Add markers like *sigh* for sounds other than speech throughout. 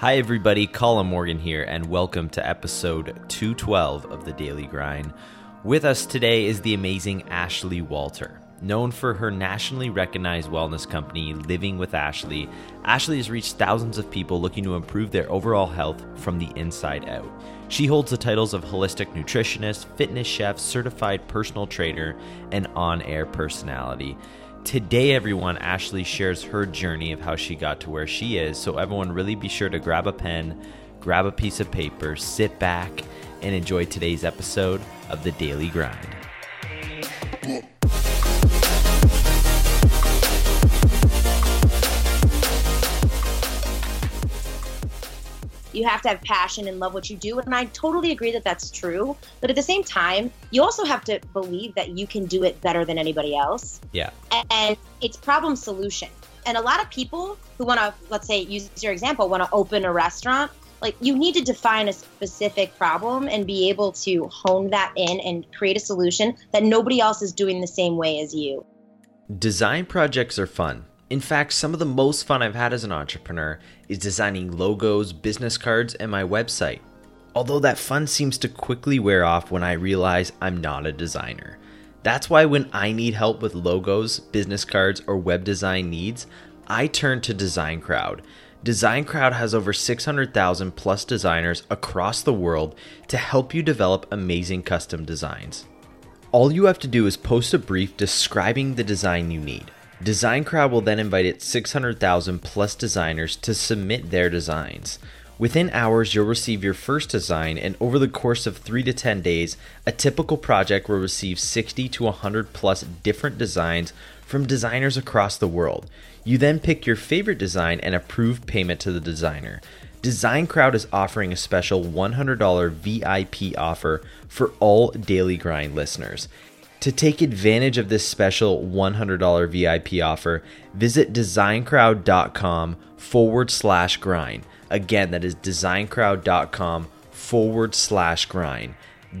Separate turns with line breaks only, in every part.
Hi, everybody. Colin Morgan here, and welcome to episode 212 of the Daily Grind. With us today is the amazing Ashley Walter. Known for her nationally recognized wellness company, Living with Ashley, Ashley has reached thousands of people looking to improve their overall health from the inside out. She holds the titles of holistic nutritionist, fitness chef, certified personal trainer, and on air personality. Today, everyone, Ashley shares her journey of how she got to where she is. So, everyone, really be sure to grab a pen, grab a piece of paper, sit back, and enjoy today's episode of The Daily Grind.
You have to have passion and love what you do. And I totally agree that that's true. But at the same time, you also have to believe that you can do it better than anybody else.
Yeah.
And it's problem solution. And a lot of people who want to, let's say, use your example, want to open a restaurant, like you need to define a specific problem and be able to hone that in and create a solution that nobody else is doing the same way as you.
Design projects are fun. In fact, some of the most fun I've had as an entrepreneur is designing logos, business cards, and my website. Although that fun seems to quickly wear off when I realize I'm not a designer. That's why when I need help with logos, business cards, or web design needs, I turn to Design Crowd. Design Crowd has over 600,000 plus designers across the world to help you develop amazing custom designs. All you have to do is post a brief describing the design you need. Design Crowd will then invite its 600,000 plus designers to submit their designs. Within hours, you'll receive your first design, and over the course of 3 to 10 days, a typical project will receive 60 to 100 plus different designs from designers across the world. You then pick your favorite design and approve payment to the designer. Design Crowd is offering a special $100 VIP offer for all Daily Grind listeners. To take advantage of this special $100 VIP offer, visit designcrowd.com forward slash grind. Again, that is designcrowd.com forward slash grind.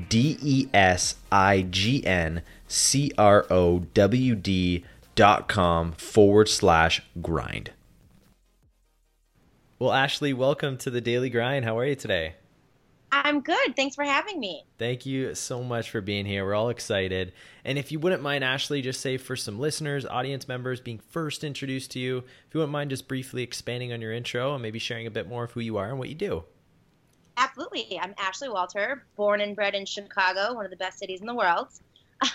D E S I G N C R O W D dot com forward slash grind. Well, Ashley, welcome to the Daily Grind. How are you today?
I'm good. Thanks for having me.
Thank you so much for being here. We're all excited. And if you wouldn't mind, Ashley, just say for some listeners, audience members being first introduced to you, if you wouldn't mind just briefly expanding on your intro and maybe sharing a bit more of who you are and what you do.
Absolutely. I'm Ashley Walter, born and bred in Chicago, one of the best cities in the world.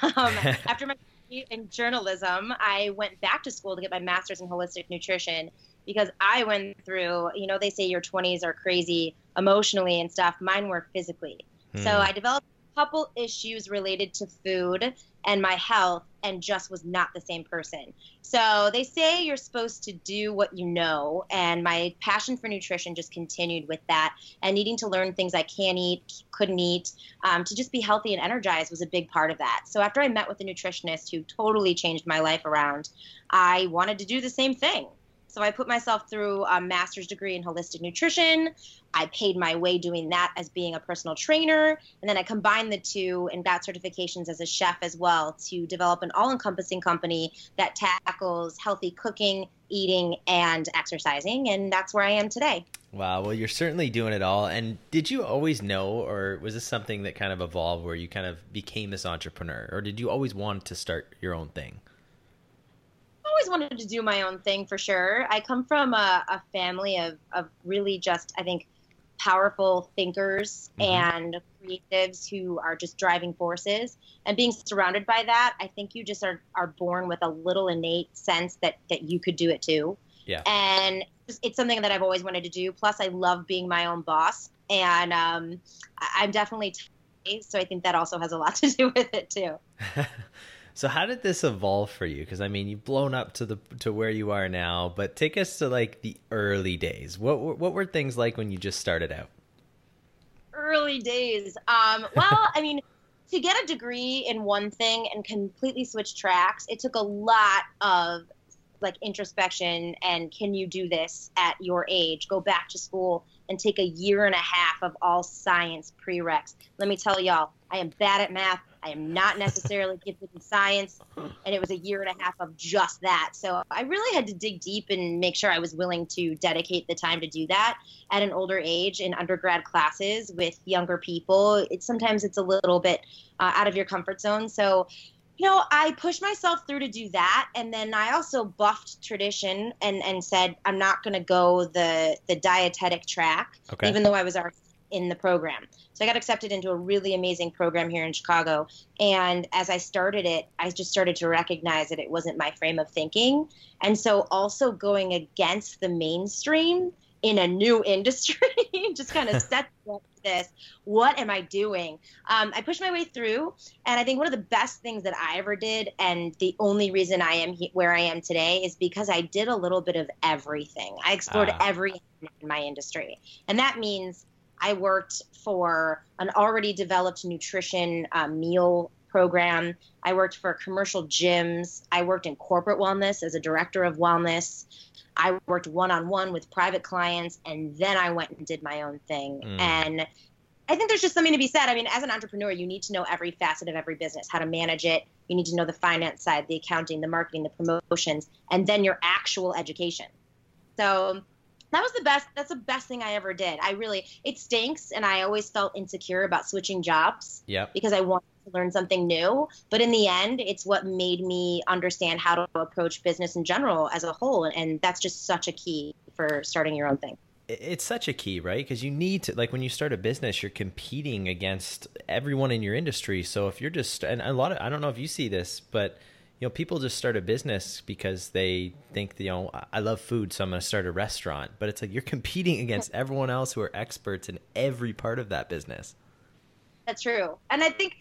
Um, *laughs* after my degree in journalism, I went back to school to get my master's in holistic nutrition because I went through, you know, they say your 20s are crazy emotionally and stuff. Mine were physically. Hmm. So I developed a couple issues related to food and my health and just was not the same person. So they say you're supposed to do what you know. And my passion for nutrition just continued with that. And needing to learn things I can't eat, couldn't eat, um, to just be healthy and energized was a big part of that. So after I met with a nutritionist who totally changed my life around, I wanted to do the same thing. So I put myself through a master's degree in holistic nutrition. I paid my way doing that as being a personal trainer. And then I combined the two and got certifications as a chef as well to develop an all encompassing company that tackles healthy cooking, eating, and exercising. And that's where I am today.
Wow. Well, you're certainly doing it all. And did you always know, or was this something that kind of evolved where you kind of became this entrepreneur? Or did you always want to start your own thing?
Always wanted to do my own thing for sure. I come from a, a family of, of really just, I think, powerful thinkers mm-hmm. and creatives who are just driving forces. And being surrounded by that, I think you just are, are born with a little innate sense that, that you could do it too.
Yeah.
And it's something that I've always wanted to do. Plus, I love being my own boss. And um, I'm definitely, t- so I think that also has a lot to do *laughs* with it too. *laughs*
So how did this evolve for you? Because I mean, you've blown up to the to where you are now, but take us to like the early days. What what were things like when you just started out?
Early days. Um, well, I mean, to get a degree in one thing and completely switch tracks, it took a lot of like introspection and can you do this at your age? Go back to school and take a year and a half of all science prereqs. Let me tell y'all, I am bad at math. I am not necessarily gifted in science. And it was a year and a half of just that. So I really had to dig deep and make sure I was willing to dedicate the time to do that at an older age in undergrad classes with younger people. It's sometimes it's a little bit uh, out of your comfort zone. So you know, I pushed myself through to do that, and then I also buffed tradition and and said I'm not going to go the the dietetic track, okay. even though I was already in the program. So I got accepted into a really amazing program here in Chicago, and as I started it, I just started to recognize that it wasn't my frame of thinking, and so also going against the mainstream in a new *laughs* industry just kind of *laughs* set this. What am i doing? Um, i pushed my way through and i think one of the best things that i ever did and the only reason i am he- where i am today is because i did a little bit of everything. I explored uh. every in my industry. And that means i worked for an already developed nutrition uh, meal program i worked for commercial gyms i worked in corporate wellness as a director of wellness I worked one on one with private clients, and then I went and did my own thing. Mm. And I think there's just something to be said. I mean, as an entrepreneur, you need to know every facet of every business, how to manage it. You need to know the finance side, the accounting, the marketing, the promotions, and then your actual education. So that was the best that's the best thing i ever did i really it stinks and i always felt insecure about switching jobs
yeah
because i wanted to learn something new. But in the end, it's what made me understand how to approach business in general as a whole. And that's just such a key for starting your own thing.
It's such a key, right? Because you need to, like, when you start a business, you're competing against everyone in your industry. So if you're just, and a lot of, I don't know if you see this, but you know, people just start a business because they think, you know, I love food, so I'm going to start a restaurant. But it's like you're competing against *laughs* everyone else who are experts in every part of that business.
That's true. And I think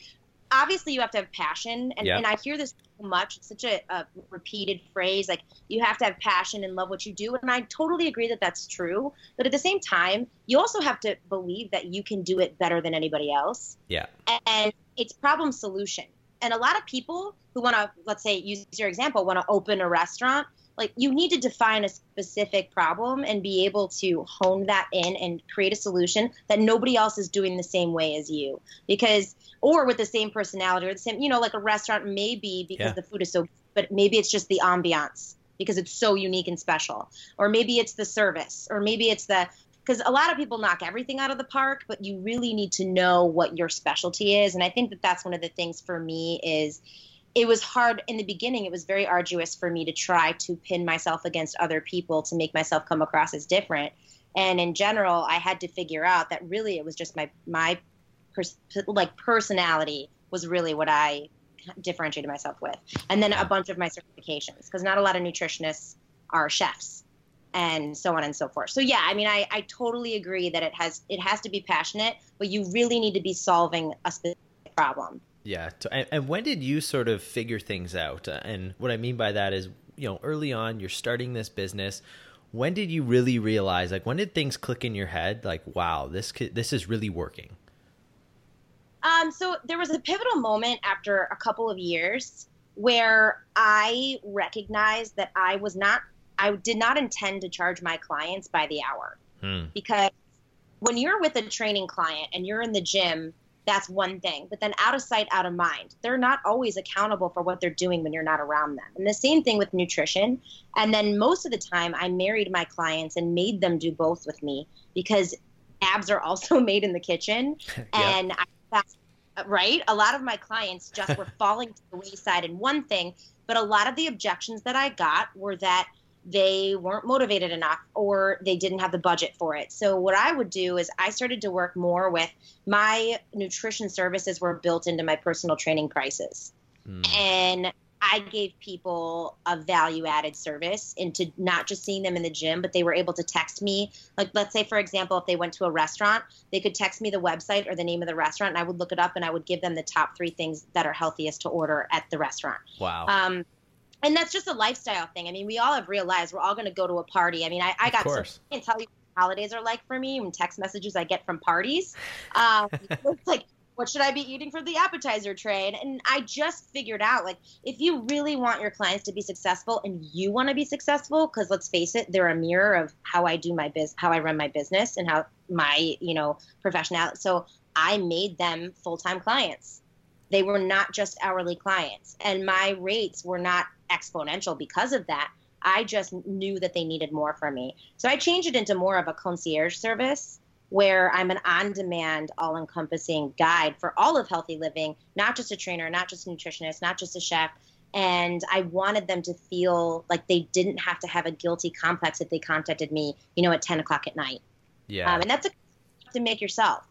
obviously you have to have passion. And, and i hear this so much. It's such a, a, repeated phrase like you have to have passion and love what you do. And i totally agree that that's true. But at the same time you also have to believe that you can do it better than anybody else.
Yeah.
And it's problem solution and a lot of people who want to let's say use your example want to open a restaurant like you need to define a specific problem and be able to hone that in and create a solution that nobody else is doing the same way as you because or with the same personality or the same you know like a restaurant may be because yeah. the food is so but maybe it's just the ambiance because it's so unique and special or maybe it's the service or maybe it's the because a lot of people knock everything out of the park but you really need to know what your specialty is and i think that that's one of the things for me is it was hard in the beginning. It was very arduous for me to try to pin myself against other people to make myself come across as different. And in general, I had to figure out that really it was just my my pers- like personality was really what I differentiated myself with, and then a bunch of my certifications because not a lot of nutritionists are chefs and so on and so forth. So yeah, I mean, I, I totally agree that it has it has to be passionate, but you really need to be solving a specific problem.
Yeah. And, and when did you sort of figure things out? Uh, and what I mean by that is, you know, early on, you're starting this business. When did you really realize, like, when did things click in your head, like, wow, this this is really working?
Um, so there was a pivotal moment after a couple of years where I recognized that I was not, I did not intend to charge my clients by the hour hmm. because when you're with a training client and you're in the gym that's one thing. But then out of sight, out of mind. They're not always accountable for what they're doing when you're not around them. And the same thing with nutrition. And then most of the time, I married my clients and made them do both with me because abs are also *laughs* made in the kitchen. *laughs* yep. And I, right, a lot of my clients just *laughs* were falling to the wayside in one thing. But a lot of the objections that I got were that they weren't motivated enough or they didn't have the budget for it. So what I would do is I started to work more with my nutrition services were built into my personal training prices. Mm. And I gave people a value added service into not just seeing them in the gym, but they were able to text me. Like, let's say, for example, if they went to a restaurant, they could text me the website or the name of the restaurant, and I would look it up and I would give them the top three things that are healthiest to order at the restaurant.
Wow.
Um, and that's just a lifestyle thing. I mean, we all have realized we're all going to go to a party. I mean, I, I got some, I can't tell you what holidays are like for me and text messages I get from parties. Um, *laughs* it's like, what should I be eating for the appetizer tray? And I just figured out, like, if you really want your clients to be successful and you want to be successful, because let's face it, they're a mirror of how I do my business, how I run my business, and how my, you know, professionality. So I made them full time clients they were not just hourly clients. And my rates were not exponential because of that. I just knew that they needed more from me. So I changed it into more of a concierge service where I'm an on demand, all encompassing guide for all of healthy living, not just a trainer, not just a nutritionist, not just a chef. And I wanted them to feel like they didn't have to have a guilty complex if they contacted me, you know, at 10 o'clock at night.
Yeah.
Um, and that's a to make yourself.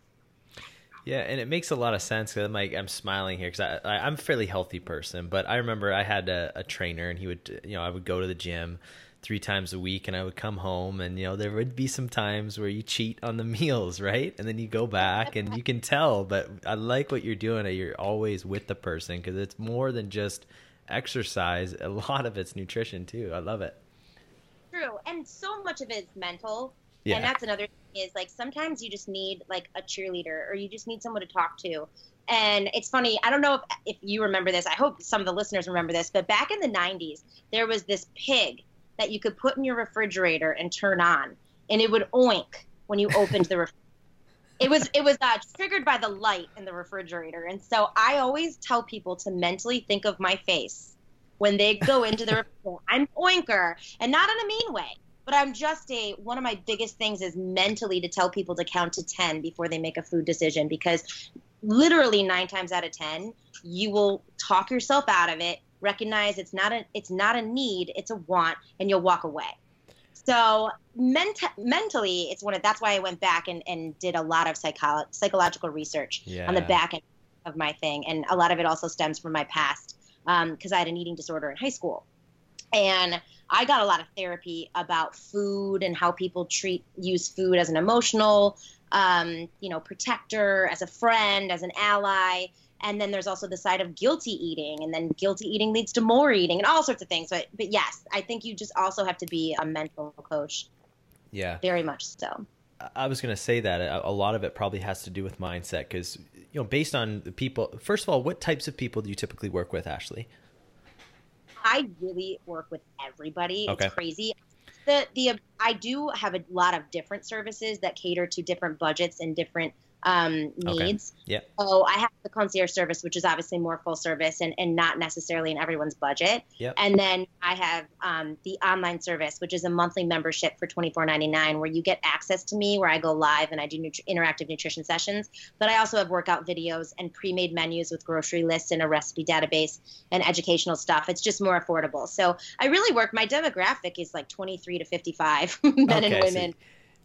Yeah, and it makes a lot of sense because I'm like I'm smiling here because I, I am a fairly healthy person, but I remember I had a, a trainer and he would you know I would go to the gym three times a week and I would come home and you know there would be some times where you cheat on the *laughs* meals, right? And then you go back and you can tell, but I like what you're doing. You're always with the person because it's more than just exercise. A *laughs* lot of it's nutrition too. I love it.
True. And so much of it is mental.
Yeah.
And that's another thing is like sometimes you just need like a cheerleader or you just need someone to talk to. And it's funny, I don't know if, if you remember this. I hope some of the listeners remember this, but back in the 90s, there was this pig that you could put in your refrigerator and turn on, and it would oink when you opened the *laughs* refrigerator. It was it was uh, triggered by the light in the refrigerator, and so I always tell people to mentally think of my face when they go into the *laughs* refrigerator. I'm oinker, and not in a mean way, but I'm just a. One of my biggest things is mentally to tell people to count to ten before they make a food decision because literally nine times out of ten you will talk yourself out of it recognize it's not a it's not a need it's a want and you'll walk away so ment- mentally it's one of that's why i went back and, and did a lot of psycholo- psychological research
Yeah.
on the back end of my thing and a lot of it also stems from my past um, because i had an eating disorder in high school and i got a lot of therapy about food and how people treat use food as an emotional um, you know protector as a friend as an ally and then there's also the side of guilty eating and then guilty eating leads to more eating and all sorts of things but but yes i think you just also have to be a mental coach
Yeah.
very much so
I was going to say that a, a lot of it probably has to do with mindset because you know based on the people. First of all, what types of people do you typically work with, Ashley?
I really work with everybody
Okay.
it's crazy the the i do have a lot of different services that cater to different budgets and different um,
Okay.
needs
Yeah.
So I have the concierge service, which is obviously more full service and, and not necessarily in everyone's budget.
Yep.
And then I have um, the online service, which is a monthly membership for twenty four ninety nine, where you get access to me, where I go live and I do nut- interactive nutrition sessions. But I also have workout videos and pre made menus with grocery lists and a recipe database and educational stuff. It's just more affordable. So I really work. My demographic is like twenty three to fifty five *laughs* men
Okay,
and
so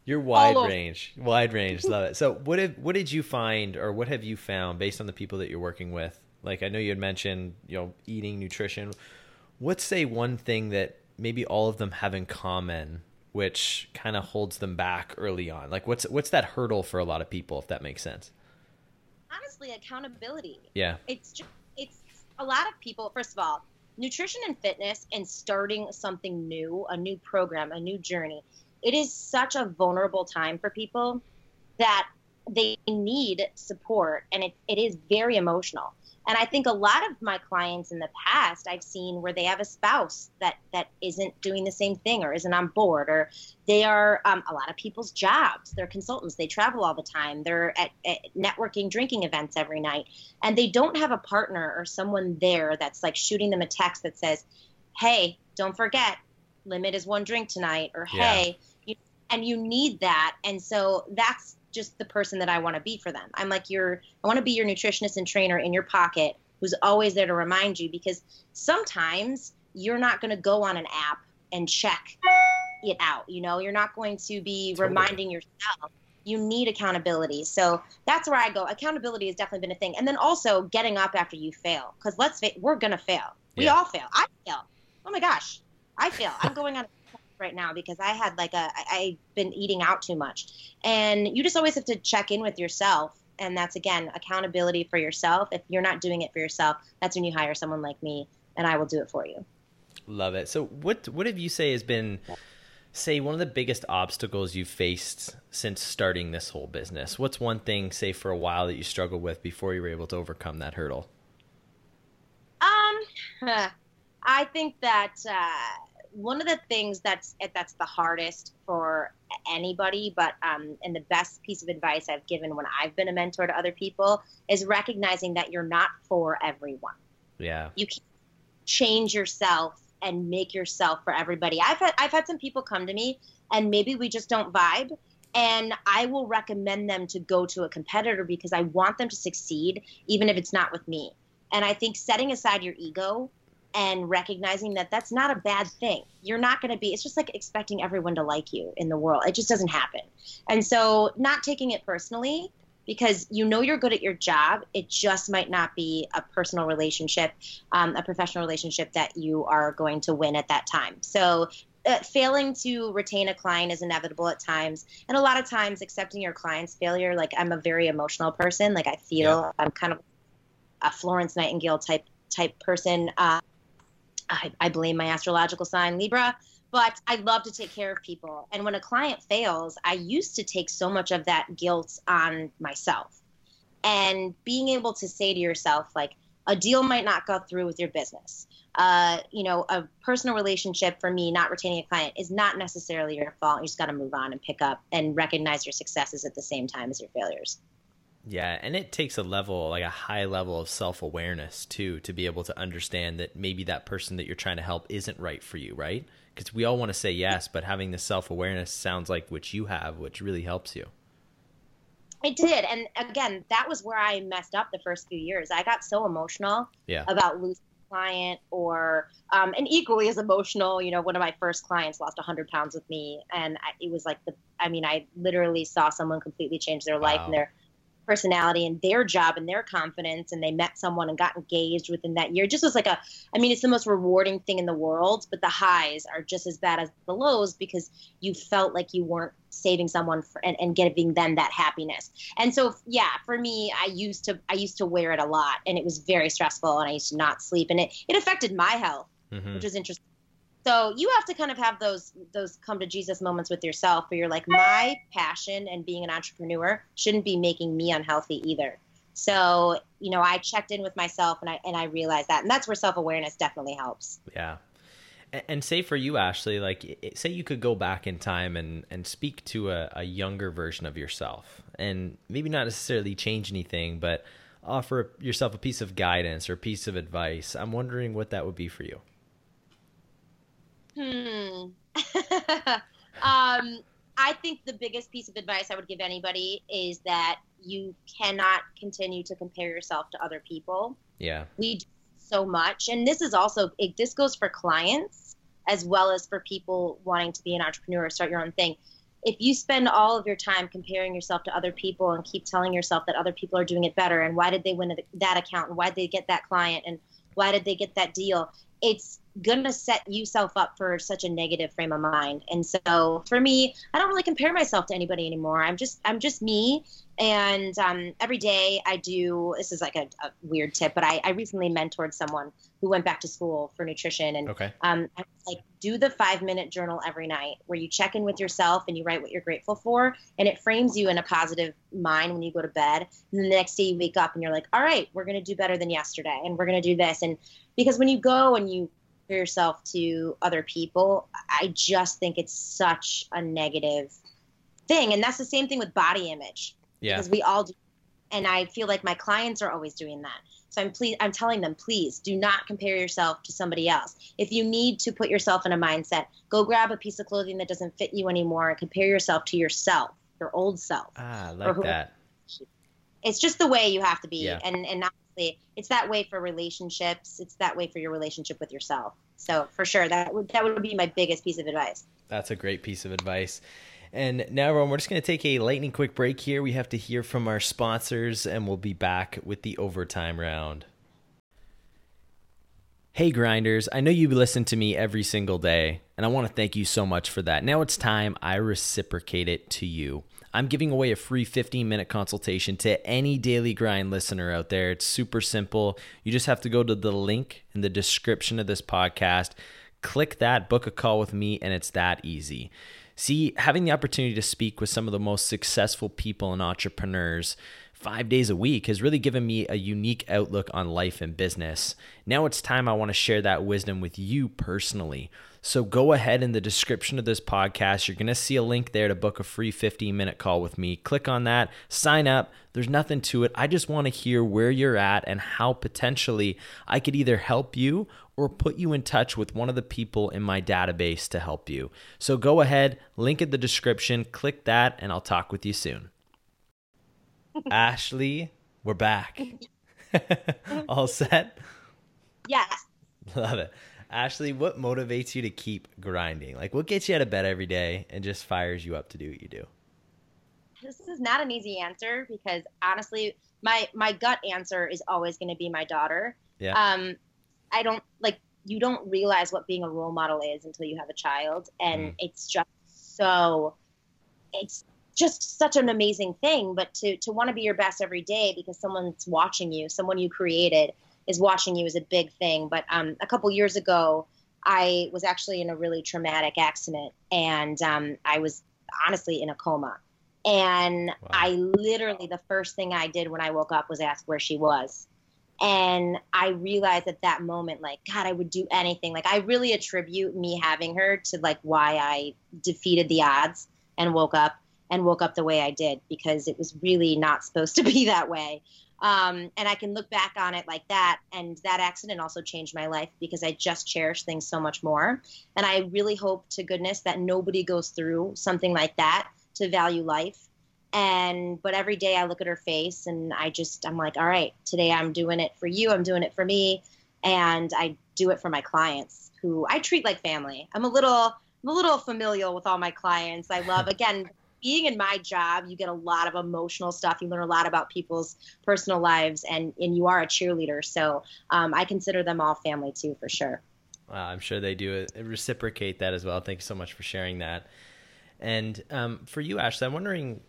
You're wide
over.
range, wide range. Love it. So, what did what did you find, or what have you found based on the people that you're working with? Like, I know you had mentioned, you know, eating, nutrition. What's say one thing that maybe all of them have in common, which kind of holds them back early on? Like, what's what's that hurdle for a lot of people, if that makes sense?
Honestly, accountability.
Yeah.
it's just it's a lot of people first of all nutrition and fitness and starting something new a new program a new journey it is such a vulnerable time for people that they need support and it, it is very emotional. And i think a lot of my clients in the past i've seen where they have a spouse that that isn't doing the same thing or isn't on board or they are um, a lot of people's jobs they're consultants they travel all the time they're at, at networking drinking events every night and they don't have a partner or someone there that's like shooting them a text that says hey don't forget limit is one drink tonight or
Yeah.
hey you, and you need that. And so that's just the person that i want to be for them. I'm like your i want to be your nutritionist and trainer in your pocket who's always there to remind you because sometimes you're not going to go on an app and check it out you know? You're not going to be
Totally.
reminding yourself you need accountability. So that's where i go. Accountability has definitely been a thing. And then also getting up after you fail because let's fa- we're gonna fail. We
Yeah.
all fail. I fail. Oh my gosh i feel i'm going on a right now because i had like a I, i've been eating out too much and you just always have to check in with yourself and that's again accountability for yourself if you're not doing it for yourself that's when you hire someone like me and i will do it for you
Love it. So, what what have you say has been, say, one of the biggest obstacles you've faced since starting this whole business? What's one thing, say, for a while that you struggled with before you were able to overcome that hurdle?
Um, I think that uh, one of the things that's that's the hardest for anybody, but um, and the best piece of advice I've given when I've been a mentor to other people is recognizing that you're not for everyone.
Yeah.
You can change yourself and make yourself for everybody. I've had I've had some people come to me and maybe we just don't vibe and I will recommend them to go to a competitor because I want them to succeed even if it's not with me. And I think setting aside your ego and recognizing that that's not a bad thing. You're not going to be, it's just like expecting everyone to like you in the world. It just doesn't happen. And so, not taking it personally because you know you're good at your job. It just might not be a personal relationship, um, a professional relationship that you are going to win at that time. So, uh, failing to retain a client is inevitable at times and a lot of times accepting your client's failure like i'm a very emotional person like i feel yeah. i'm kind of a florence nightingale type type person uh, I, I blame my astrological sign libra but I love to take care of people. And when a client fails, I used to take so much of that guilt on myself. And being able to say to yourself, like, a deal might not go through with your business. Uh, you know, a personal relationship for me, not retaining a client, is not necessarily your fault. You just got to move on and pick up and recognize your successes at the same time as your failures.
Yeah, and it takes a level, like a high level of self awareness too, to be able to understand that maybe that person that you're trying to help isn't right for you, right? Because we all want to say yes, but having the self awareness sounds like which you have, which really helps you.
It did, and again, that was where I messed up the first few years. I got so emotional
yeah.
about losing a client, or um, and equally as emotional. You know, one of my first clients lost 100 pounds with me, and I, it was like the. I mean, I literally saw someone completely change their life, and their personality and their job and their confidence and they met someone and got engaged within that year it just was like a i mean it's the most rewarding thing in the world but the highs are just as bad as the lows because you felt like you weren't saving someone for, and, and giving them that happiness and so yeah for me i used to i used to wear it a lot and it was very stressful and i used to not sleep and it, it affected my health mm-hmm. which was interesting so you have to kind of have those those come to Jesus moments with yourself where you're like, my passion and being an entrepreneur shouldn't be making me unhealthy either. So, you know, I checked in with myself and I and I realized that. And that's where self-awareness definitely helps.
Yeah. And say for you, Ashley, like say you could go back in time and, and speak to a, a younger version of yourself and maybe not necessarily change anything, but offer yourself a piece of guidance or a piece of advice. I'm wondering what that would be for you.
Hmm. *laughs* um, I think the biggest piece of advice I would give anybody is that you cannot continue to compare yourself to other people.
Yeah.
We do so much. And this is also, it, this goes for clients as well as for people wanting to be an entrepreneur, start your own thing. If you spend all of your time comparing yourself to other people and keep telling yourself that other people are doing it better and why did they win that account and why did they get that client and why did they get that deal, it's gonna set yourself up for such a negative frame of mind. And so for me i don't really compare myself to anybody anymore. I'm just i'm just me. And um, every day i do this is like a, a weird tip but I, I, recently mentored someone who went back to school for nutrition. And
okay.
um, I, like do the five minute journal every night where you check in with yourself and you write what you're grateful for. And it frames you in a positive mind when you go to bed. And then the next day you wake up and you're like all right we're going to do better than yesterday and we're going to do this. And because when you go and you yourself to other people, I just think it's such a negative thing. And that's the same thing with body image.
Yeah.
Because we all do. And I feel like my clients are always doing that. So I'm please I'm telling them, please do not compare yourself to somebody else. If you need to put yourself in a mindset, go grab a piece of clothing that doesn't fit you anymore and compare yourself to yourself, your old self.
Ah, I like that.
It's just the way you have to be. Yeah. And and not it's that way for relationships. It's that way for your relationship with yourself. So for sure, that would that would be my biggest piece of advice.
That's a great piece of advice. And now, everyone, we're just going to take a lightning quick break here. We have to hear from our sponsors, and we'll be back with the overtime round. Hey, grinders, I know you listen to me every single day, and I want to thank you so much for that. Now it's time I reciprocate it to you. I'm giving away a free 15 minute consultation to any Daily Grind listener out there. It's super simple. You just have to go to the link in the description of this podcast, click that, book a call with me, and it's that easy. See, having the opportunity to speak with some of the most successful people and entrepreneurs five days a week has really given me a unique outlook on life and business. Now it's time I want to share that wisdom with you personally. So go ahead in the description of this podcast. You're going to see a link there to book a free 15 minute call with me. Click on that, sign up. There's nothing to it. I just want to hear where you're at and how potentially I could either help you or put you in touch with one of the people in my database to help you. So go ahead, link in the description, click that, and I'll talk with you soon. *laughs* Ashley, we're back. *laughs* *laughs* All set?
Yes.
Love it. Ashley, what motivates you to keep grinding? Like, what gets you out of bed every day and just fires you up to do what you do?
This is not an easy answer because honestly, my my gut answer is always going to be my daughter.
Yeah.
Um, I don't like you don't realize what being a role model is until you have a child, and
Mm.
it's just so it's just such an amazing thing. But to to want to be your best every day because someone's watching you, someone you created is watching you is a big thing. But um, a couple years ago, I was actually in a really traumatic accident, and um, I was honestly in a coma. And
Wow.
I literally, the first thing I did when I woke up was ask where she was. And I realized at that moment, like, God, I would do anything. Like, I really attribute me having her to like why I defeated the odds and woke up and woke up the way I did because it was really not supposed to be *laughs* that way. Um, and I can look back on it like that. And that accident also changed my life because I just cherish things so much more. And I really hope to goodness that nobody goes through something like that to value life. And but every day I look at her face and I just I'm like, all right, today I'm doing it for you. I'm doing it for me, and I do it for my clients who I treat like family. I'm a little I'm a little familial with all my clients. I love *laughs* again being in my job. You get a lot of emotional stuff. You learn a lot about people's personal lives, and and you are a cheerleader. So um, I consider them all family too, for sure.
Wow, I'm sure they do uh, reciprocate that as well. Thank you so much for sharing that. And um, for you, Ashley, I'm wondering,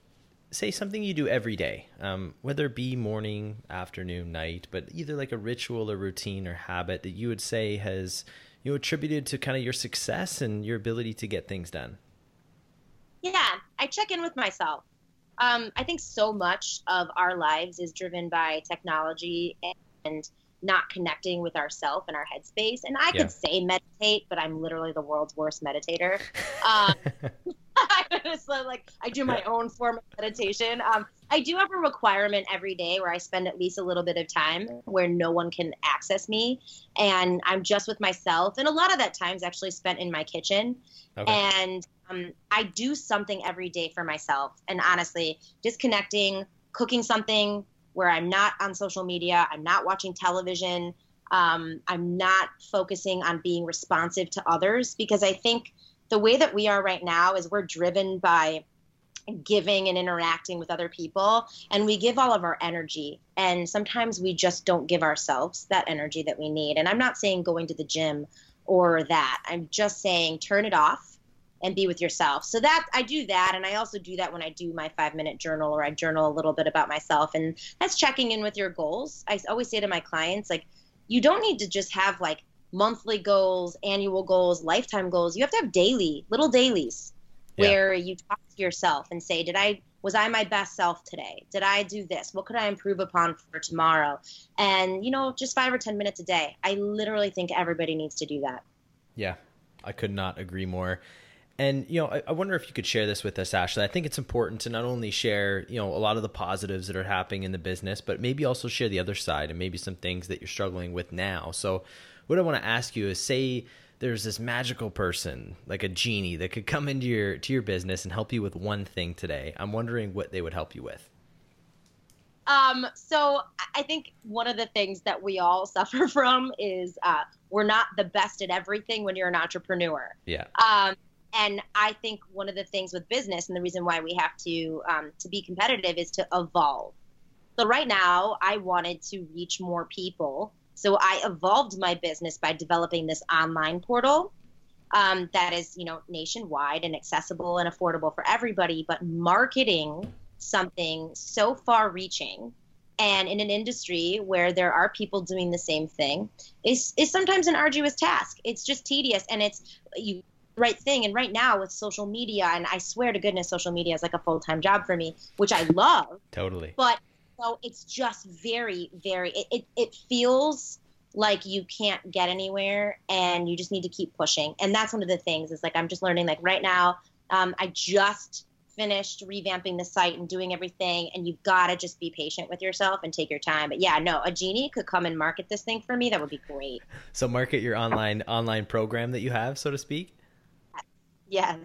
say something you do every day, um, whether it be morning, afternoon, night, but either like a ritual or routine or habit that you would say has you know, attributed to kind of your success and your ability to get things done.
Yeah, I check in with myself. Um, I think so much of our lives is driven by technology and not connecting with ourself and our headspace. And I
Yeah.
could say meditate, but I'm literally the world's worst meditator. Um, *laughs* *laughs* it's like I do my own form of meditation. Um, I do have a requirement every day where I spend at least a little bit of time where no one can access me, and I'm just with myself. And a lot of that time is actually spent in my kitchen
okay.
and um, I do something every day for myself. And honestly, disconnecting, cooking something where I'm not on social media, I'm not watching television, um, I'm not focusing on being responsive to others. Because I think the way that we are right now is we're driven by giving and interacting with other people. And we give all of our energy. And sometimes we just don't give ourselves that energy that we need. And i'm not saying going to the gym or that. I'm just saying turn it off and be with yourself so that i do that and i also do that when i do my five minute journal or i journal a little bit about myself and that's checking in with your goals i always say to my clients like you don't need to just have like monthly goals annual goals lifetime goals you have to have daily little dailies
Yeah.
where you talk to yourself and say, did I was I my best self today? Did I do this? What could I improve upon for tomorrow? And you know, just 5 or 10 minutes a day. I literally think everybody needs to do that.
Yeah, I could not agree more. And you know, I, I wonder if you could share this with us, Ashley. I think it's important to not only share, you know, a lot of the positives that are happening in the business, but maybe also share the other side and maybe some things that you're struggling with now. So, what I want to ask you is, say there's this magical person, like a genie, that could come into your to your business and help you with one thing today. I'm wondering what they would help you with.
Um, so I- think one of the things that we all *laughs* suffer from is uh, we're not the best at everything when you're an entrepreneur.
Yeah.
Um, and I think one of the things with business and the reason why we have to um, to be competitive is to evolve. So right now, I wanted to reach more people, so I evolved my business by developing this online portal um, that is, you know, nationwide and accessible and affordable for everybody. But marketing something so far-reaching and in an industry where there are people doing the same thing is is sometimes an arduous task. It's just tedious, and it's you right thing. And right now with social media, and I swear to goodness, social media is like a full time job for me, which I love.
Totally.
But so it's just very, very. It, it it feels like you can't get anywhere and you just need to keep pushing. And that's one of the things is like I'm just learning like right now um, I just finished revamping the site and doing everything and you've got to just be patient with yourself and take your time but yeah no a genie could come and market this thing for me that would be great
so market your online online program that you have so to speak
yes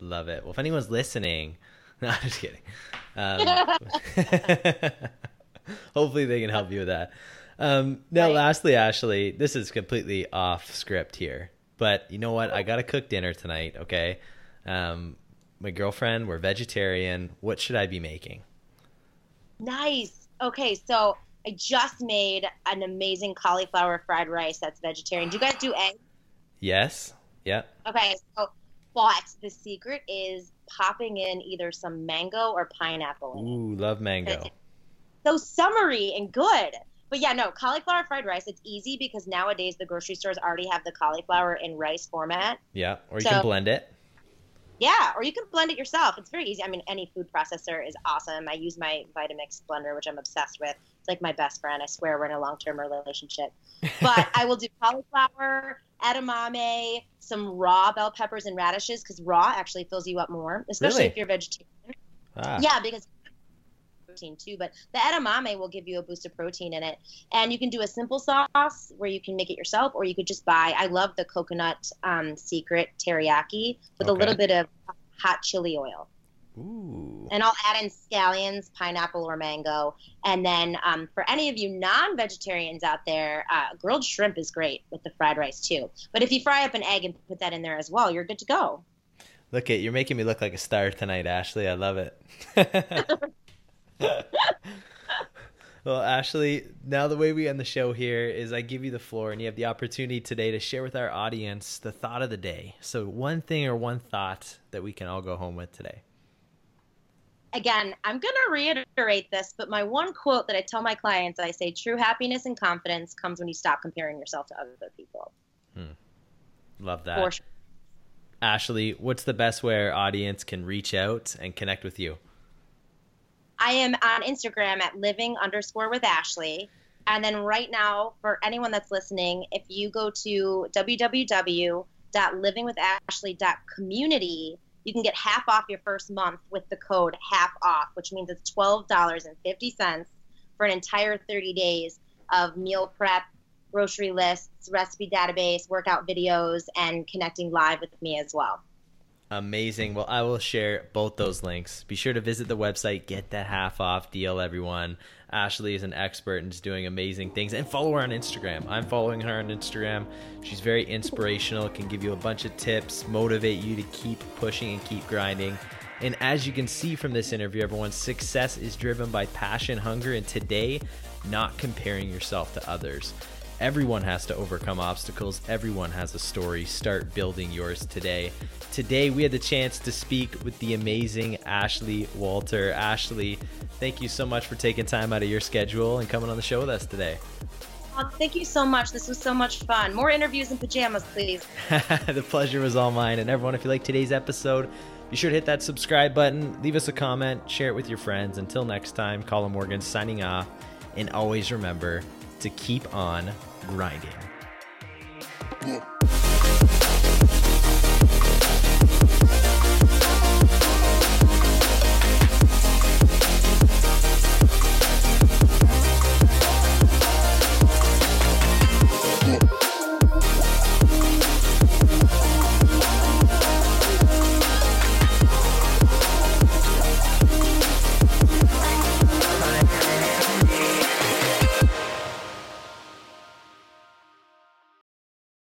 love it well if anyone's listening *laughs* no I'm just kidding um, *laughs* hopefully they can help you with that um, now right. lastly ashley this is completely off script here but you know what i gotta cook dinner tonight okay um, my girlfriend, we're vegetarian. What should I be making?
Nice. Okay, so I just made an amazing cauliflower fried rice that's vegetarian. Do you guys do eggs?
Yes. Yeah.
Okay, so but the secret is popping in either some mango or pineapple.
Ooh, love mango.
So summery and good. But yeah, no, cauliflower fried rice, it's easy because nowadays the grocery stores already have the cauliflower in rice format.
Yeah, or you so, can blend it.
Yeah, or you can blend it yourself. It's very easy. I mean, any food processor is awesome. I use my Vitamix blender, which I'm obsessed with. It's like my best friend. I swear we're in a long term relationship. But *laughs* I will do cauliflower, edamame, some raw bell peppers and radishes because raw actually fills you up more, especially really? if you're vegetarian. Ah. Yeah, because protein too, but the edamame will give you a boost of protein in it. And you can do a simple sauce where you can make it yourself, or you could just buy. I love the coconut um, secret teriyaki with okay. a little bit of hot chili oil.
Ooh.
And I'll add in scallions, pineapple, or mango. And then um, for any of you non vegetarians out there, uh, grilled shrimp is great with the fried rice too. But if you fry up an egg and put that in there as well, you're good to go.
Look at you're making me look like a star tonight, Ashley. I love it. *laughs* well, Ashley, now the way we end the show here is I give you the floor and you have the opportunity today to share with our audience the thought of the day. So, one thing or one thought that we can all go home with today.
Again, I'm going to reiterate this, but my one quote that I tell my clients I say, true happiness and confidence comes when you stop comparing yourself to other people.
Hmm. Love that. Sure. Ashley, what's the best way our audience can reach out and connect with you?
I am on Instagram at living underscore with Ashley. And then right now, for anyone that's listening, if you go to www.livingwithashley.community, you can get half off your first month with the code half off, which means it's $12.50 for an entire 30 days of meal prep, grocery lists, recipe database, workout videos, and connecting live with me as well.
Amazing. Well, I will share both those links. Be sure to visit the website, get that half off deal, everyone. Ashley is an expert and is doing amazing things. And follow her on Instagram. I'm following her on Instagram. She's very inspirational, can give you a bunch of tips, motivate you to keep pushing and keep grinding. And as you can see from this interview, everyone's success is driven by passion, hunger, and today, not comparing yourself to others. Everyone has to overcome obstacles. Everyone has a story. Start building yours today. Today, we had the chance to speak with the amazing Ashley Walter. Ashley, thank you so much for taking time out of your schedule and coming on the show with us today.
Oh, thank you so much. This was so much fun. More interviews in pajamas, please. *laughs*
the pleasure was all mine. And everyone, if you like today's episode, be sure to hit that subscribe button, leave us a comment, share it with your friends. Until next time, Colin Morgan signing off. And always remember, to keep on grinding.